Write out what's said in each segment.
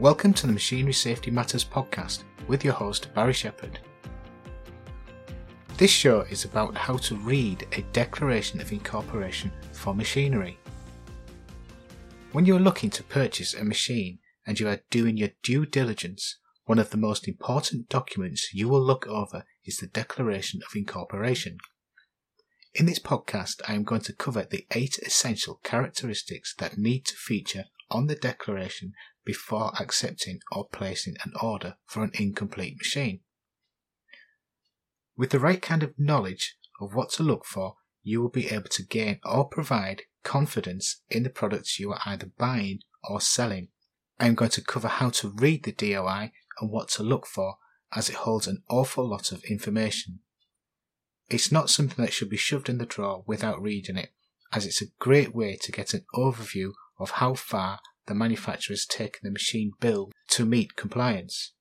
Welcome to the Machinery Safety Matters podcast with your host Barry Shepherd. This show is about how to read a declaration of incorporation for machinery. When you are looking to purchase a machine and you are doing your due diligence, one of the most important documents you will look over is the Declaration of Incorporation. In this podcast, I am going to cover the eight essential characteristics that need to feature on the declaration before accepting or placing an order for an incomplete machine. With the right kind of knowledge of what to look for, you will be able to gain or provide confidence in the products you are either buying or selling. I am going to cover how to read the DOI and what to look for as it holds an awful lot of information. It's not something that should be shoved in the drawer without reading it, as it's a great way to get an overview of how far the manufacturer has taken the machine build to meet compliance.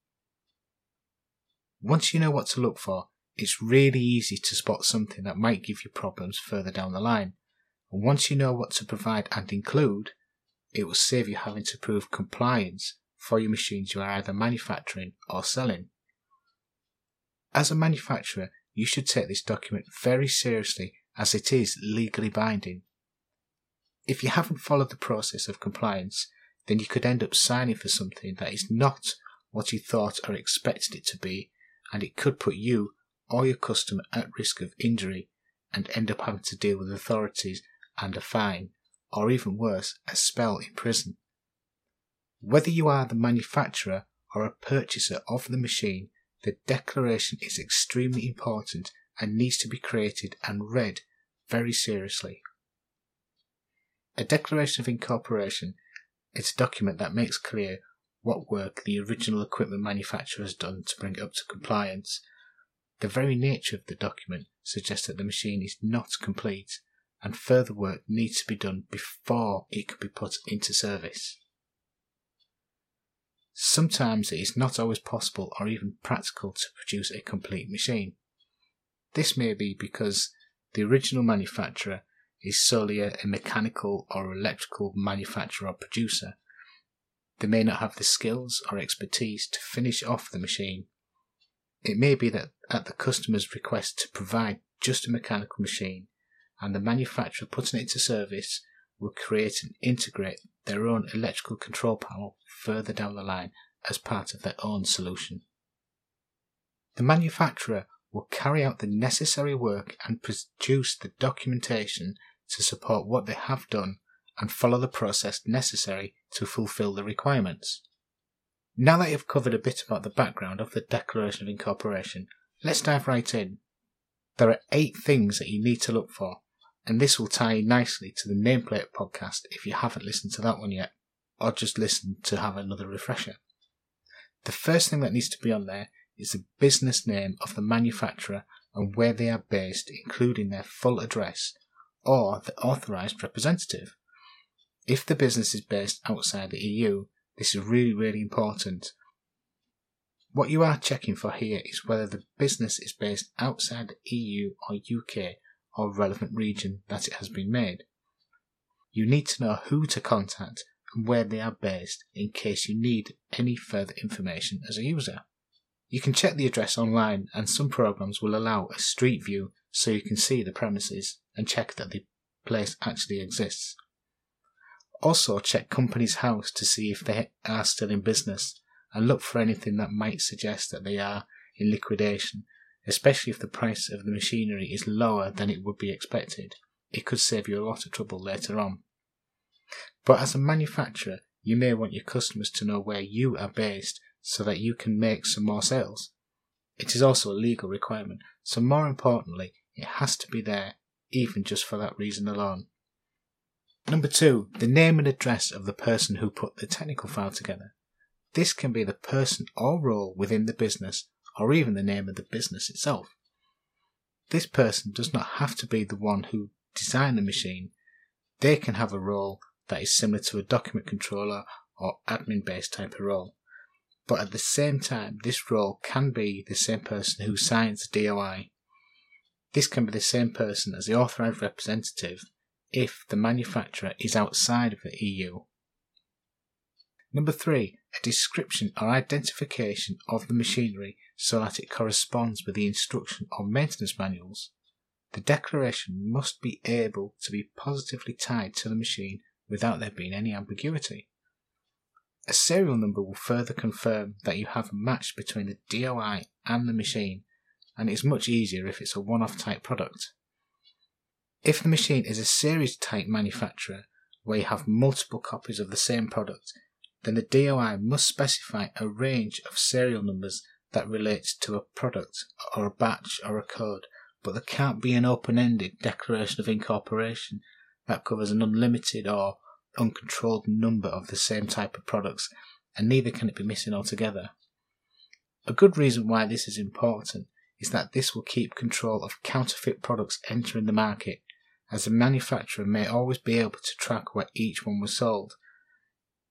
Once you know what to look for, it's really easy to spot something that might give you problems further down the line. And once you know what to provide and include, it will save you having to prove compliance for your machines you are either manufacturing or selling. As a manufacturer, you should take this document very seriously as it is legally binding. If you haven't followed the process of compliance, then you could end up signing for something that is not what you thought or expected it to be, and it could put you or your customer at risk of injury and end up having to deal with authorities and a fine, or even worse, a spell in prison. Whether you are the manufacturer or a purchaser of the machine, the declaration is extremely important and needs to be created and read very seriously. A declaration of incorporation is a document that makes clear what work the original equipment manufacturer has done to bring it up to compliance. The very nature of the document suggests that the machine is not complete and further work needs to be done before it can be put into service. Sometimes it is not always possible or even practical to produce a complete machine. This may be because the original manufacturer is solely a, mechanical or electrical manufacturer or producer. They may not have the skills or expertise to finish off the machine. It may be that at the customer's request to provide just a mechanical machine, and the manufacturer putting it into service will create and integrate their own electrical control panel further down the line as part of their own solution. The manufacturer will carry out the necessary work and produce the documentation to support what they have done and follow the process necessary to fulfill the requirements. Now that you've covered a bit about the background of the Declaration of Incorporation, let's dive right in. There are eight things that you need to look for and this will tie nicely to the Nameplate podcast if you haven't listened to that one yet, or just listen to have another refresher. The first thing that needs to be on there is the business name of the manufacturer and where they are based, including their full address or the authorised representative. If the business is based outside the EU, this is really, really important. What you are checking for here is whether the business is based outside the EU or UK or relevant region that it has been made. You need to know who to contact and where they are based in case you need any further information as a user. You can check the address online and some programs will allow a street view so you can see the premises and check that the place actually exists. Also check Companies House to see if they are still in business and look for anything that might suggest that they are in liquidation especially if the price of the machinery is lower than it would be expected. It could save you a lot of trouble later on. But as a manufacturer, you may want your customers to know where you are based so that you can make some more sales. It is also a legal requirement, so more importantly, it has to be there, even just for that reason alone. Number two, the name and address of the person who put the technical file together. This can be the person or role within the business or even the name of the business itself. This person does not have to be the one who designed the machine. They can have a role that is similar to a document controller or admin based type of role. But at the same time, this role can be the same person who signs the DOI. This can be the same person as the authorised representative if the manufacturer is outside of the EU. Number three, a description or identification of the machinery so that it corresponds with the instruction or maintenance manuals. The declaration must be able to be positively tied to the machine without there being any ambiguity. A serial number will further confirm that you have a match between the DOI and the machine, and it is much easier if it's a one off type product. If the machine is a series type manufacturer where you have multiple copies of the same product, then the DOI must specify a range of serial numbers that relates to a product or a batch or a code, but there can't be an open ended declaration of incorporation that covers an unlimited or uncontrolled number of the same type of products, and neither can it be missing altogether. A good reason why this is important is that this will keep control of counterfeit products entering the market, as the manufacturer may always be able to track where each one was sold.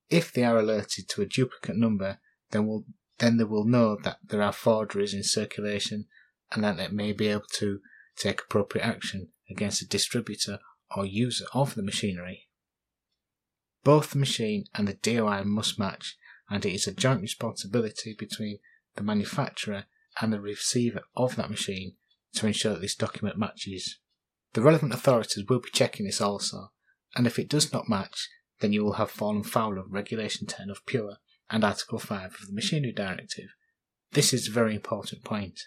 If they are alerted to a duplicate number, then will then they will know that there are forgeries in circulation and that they may be able to take appropriate action against the distributor or user of the machinery. Both the machine and the DOI must match, and it is a joint responsibility between the manufacturer and the receiver of that machine to ensure that this document matches. The relevant authorities will be checking this also, and if it does not match, then you will have fallen foul of Regulation 10 of PUWER and Article 5 of the Machinery Directive. This is a very important point.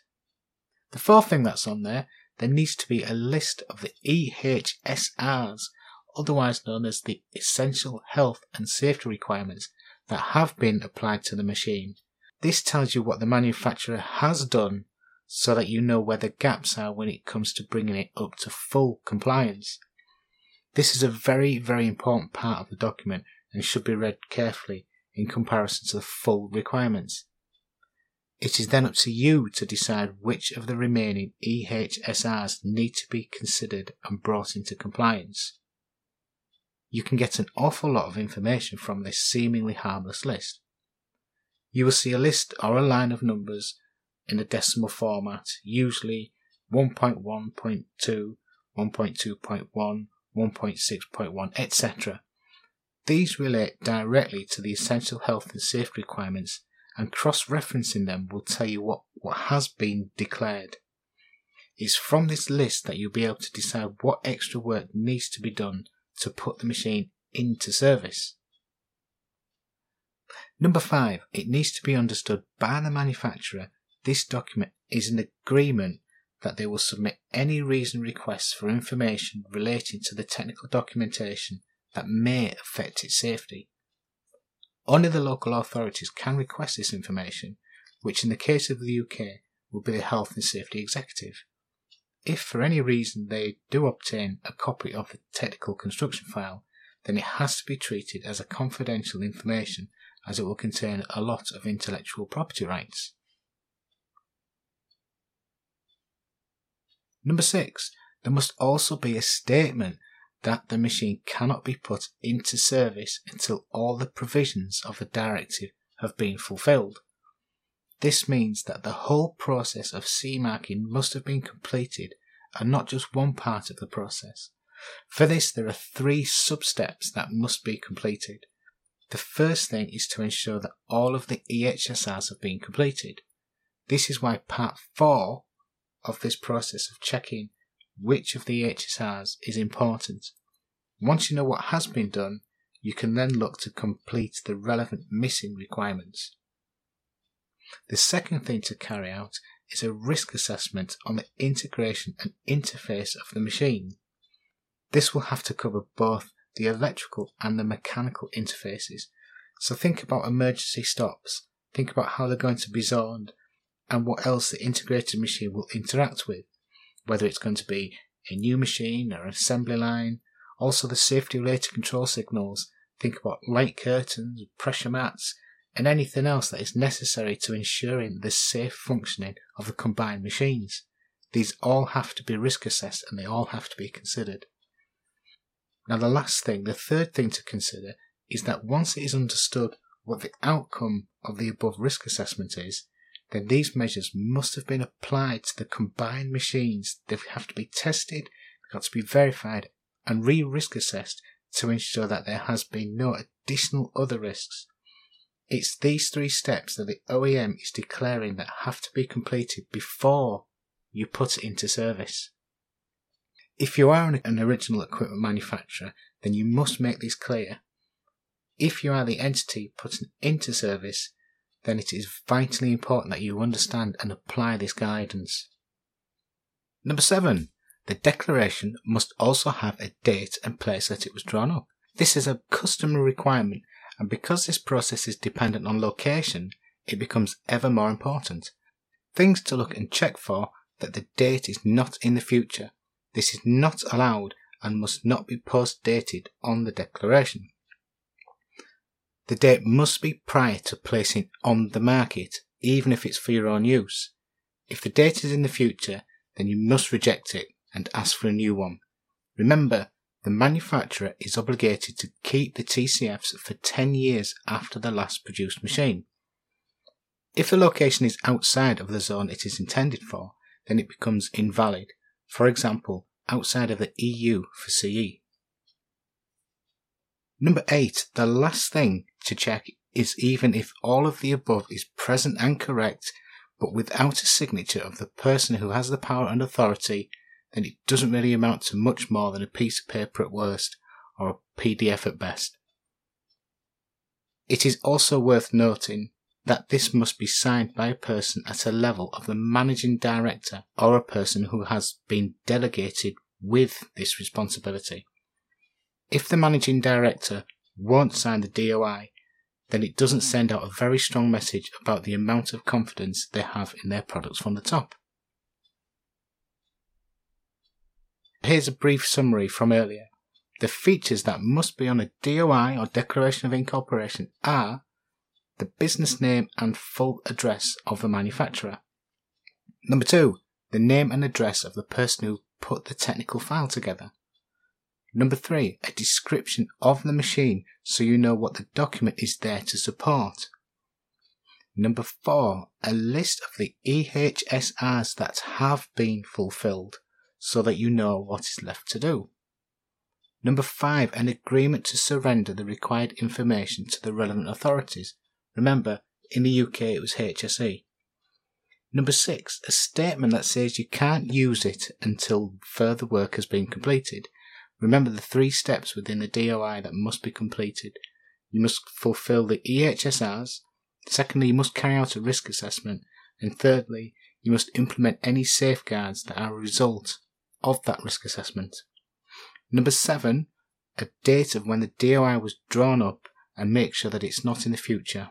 The fourth thing that's on there, there needs to be a list of the EHSRs, otherwise known as the Essential Health and Safety Requirements, that have been applied to the machine. This tells you what the manufacturer has done so that you know where the gaps are when it comes to bringing it up to full compliance. This is a very, very important part of the document and should be read carefully in comparison to the full requirements. It is then up to you to decide which of the remaining EHSRs need to be considered and brought into compliance. You can get an awful lot of information from this seemingly harmless list. You will see a list or a line of numbers in a decimal format, usually 1.1.2, 1.2.1, 1.6.1, etc. These relate directly to the essential health and safety requirements, and cross referencing them will tell you what, what has been declared. It's from this list that you'll be able to decide what extra work needs to be done to put the machine into service. Number five, it needs to be understood by the manufacturer this document is an agreement that they will submit any reason requests for information relating to the technical documentation that may affect its safety. Only the local authorities can request this information, which in the case of the UK will be the Health and Safety Executive. If for any reason they do obtain a copy of the technical construction file, then it has to be treated as a confidential information as it will contain a lot of intellectual property rights. Number six, there must also be a statement that the machine cannot be put into service until all the provisions of the directive have been fulfilled. This means that the whole process of CE marking must have been completed and not just one part of the process. For this, there are three sub steps that must be completed. The first thing is to ensure that all of the EHSRs have been completed. This is why part 4 of this process of checking which of the EHSRs is important. Once you know what has been done, you can then look to complete the relevant missing requirements. The second thing to carry out is a risk assessment on the integration and interface of the machine. This will have to cover both the electrical and the mechanical interfaces. So think about emergency stops, think about how they're going to be zoned, and what else the integrated machine will interact with, whether it's going to be a new machine or an assembly line. Also, the safety related control signals. Think about light curtains, pressure mats, and anything else that is necessary to ensuring the safe functioning of the combined machines. These all have to be risk assessed and they all have to be considered. Now, the last thing, the third thing to consider is that once it is understood what the outcome of the above risk assessment is, then these measures must have been applied to the combined machines. They have to be tested, they've got to be verified, and re risk assessed to ensure that there has been no additional other risks. It's these three steps that the OEM is declaring that have to be completed before you put it into service. If you are an original equipment manufacturer, then you must make this clear. If you are the entity putting into service, then it is vitally important that you understand and apply this guidance. Number seven, the declaration must also have a date and place that it was drawn up. This is a customer requirement, and because this process is dependent on location, it becomes ever more important. Things to look and check for that the date is not in the future this is not allowed and must not be post dated on the declaration. The date must be prior to placing on the market, even if it's for your own use. If the date is in the future, then you must reject it and ask for a new one. Remember, the manufacturer is obligated to keep the TCFs for 10 years after the last produced machine. If the location is outside of the zone it is intended for, then it becomes invalid for example, outside of the EU for CE. Number 8. The last thing to check is even if all of the above is present and correct, but without a signature of the person who has the power and authority, then it doesn't really amount to much more than a piece of paper at worst, or a PDF at best. It is also worth noting that this must be signed by a person at a level of the managing director or a person who has been delegated with this responsibility. If the managing director won't sign the DOI, then it doesn't send out a very strong message about the amount of confidence they have in their products from the top. Here's a brief summary from earlier. The features that must be on a DOI or Declaration of Incorporation are the business name and full address of the manufacturer. Number two, the name and address of the person who put the technical file together. Number three, a description of the machine so you know what the document is there to support. Number four, a list of the EHSRs that have been fulfilled so that you know what is left to do. Number five, an agreement to surrender the required information to the relevant authorities Remember, in the UK it was HSE. Number six, a statement that says you can't use it until further work has been completed. Remember the three steps within the DOI that must be completed. You must fulfill the EHSRs. Secondly, you must carry out a risk assessment. And thirdly, you must implement any safeguards that are a result of that risk assessment. Number seven, a date of when the DOI was drawn up and make sure that it's not in the future.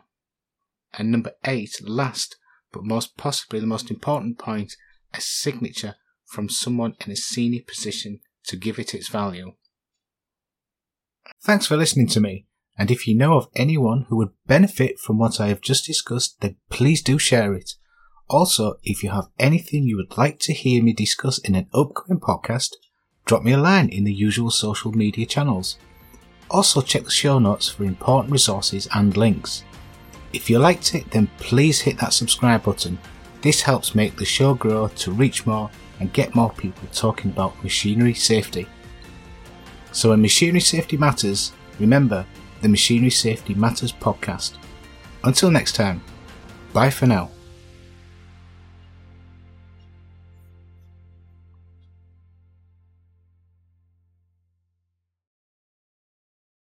And number eight, last but most possibly the most important point, a signature from someone in a senior position to give it its value. Thanks for listening to me. And if you know of anyone who would benefit from what I have just discussed, then please do share it. Also, if you have anything you would like to hear me discuss in an upcoming podcast, drop me a line in the usual social media channels. Also, check the show notes for important resources and links. If you liked it, then please hit that subscribe button. This helps make the show grow to reach more and get more people talking about machinery safety. So when machinery safety matters, remember the Machinery Safety Matters podcast. Until next time, bye for now.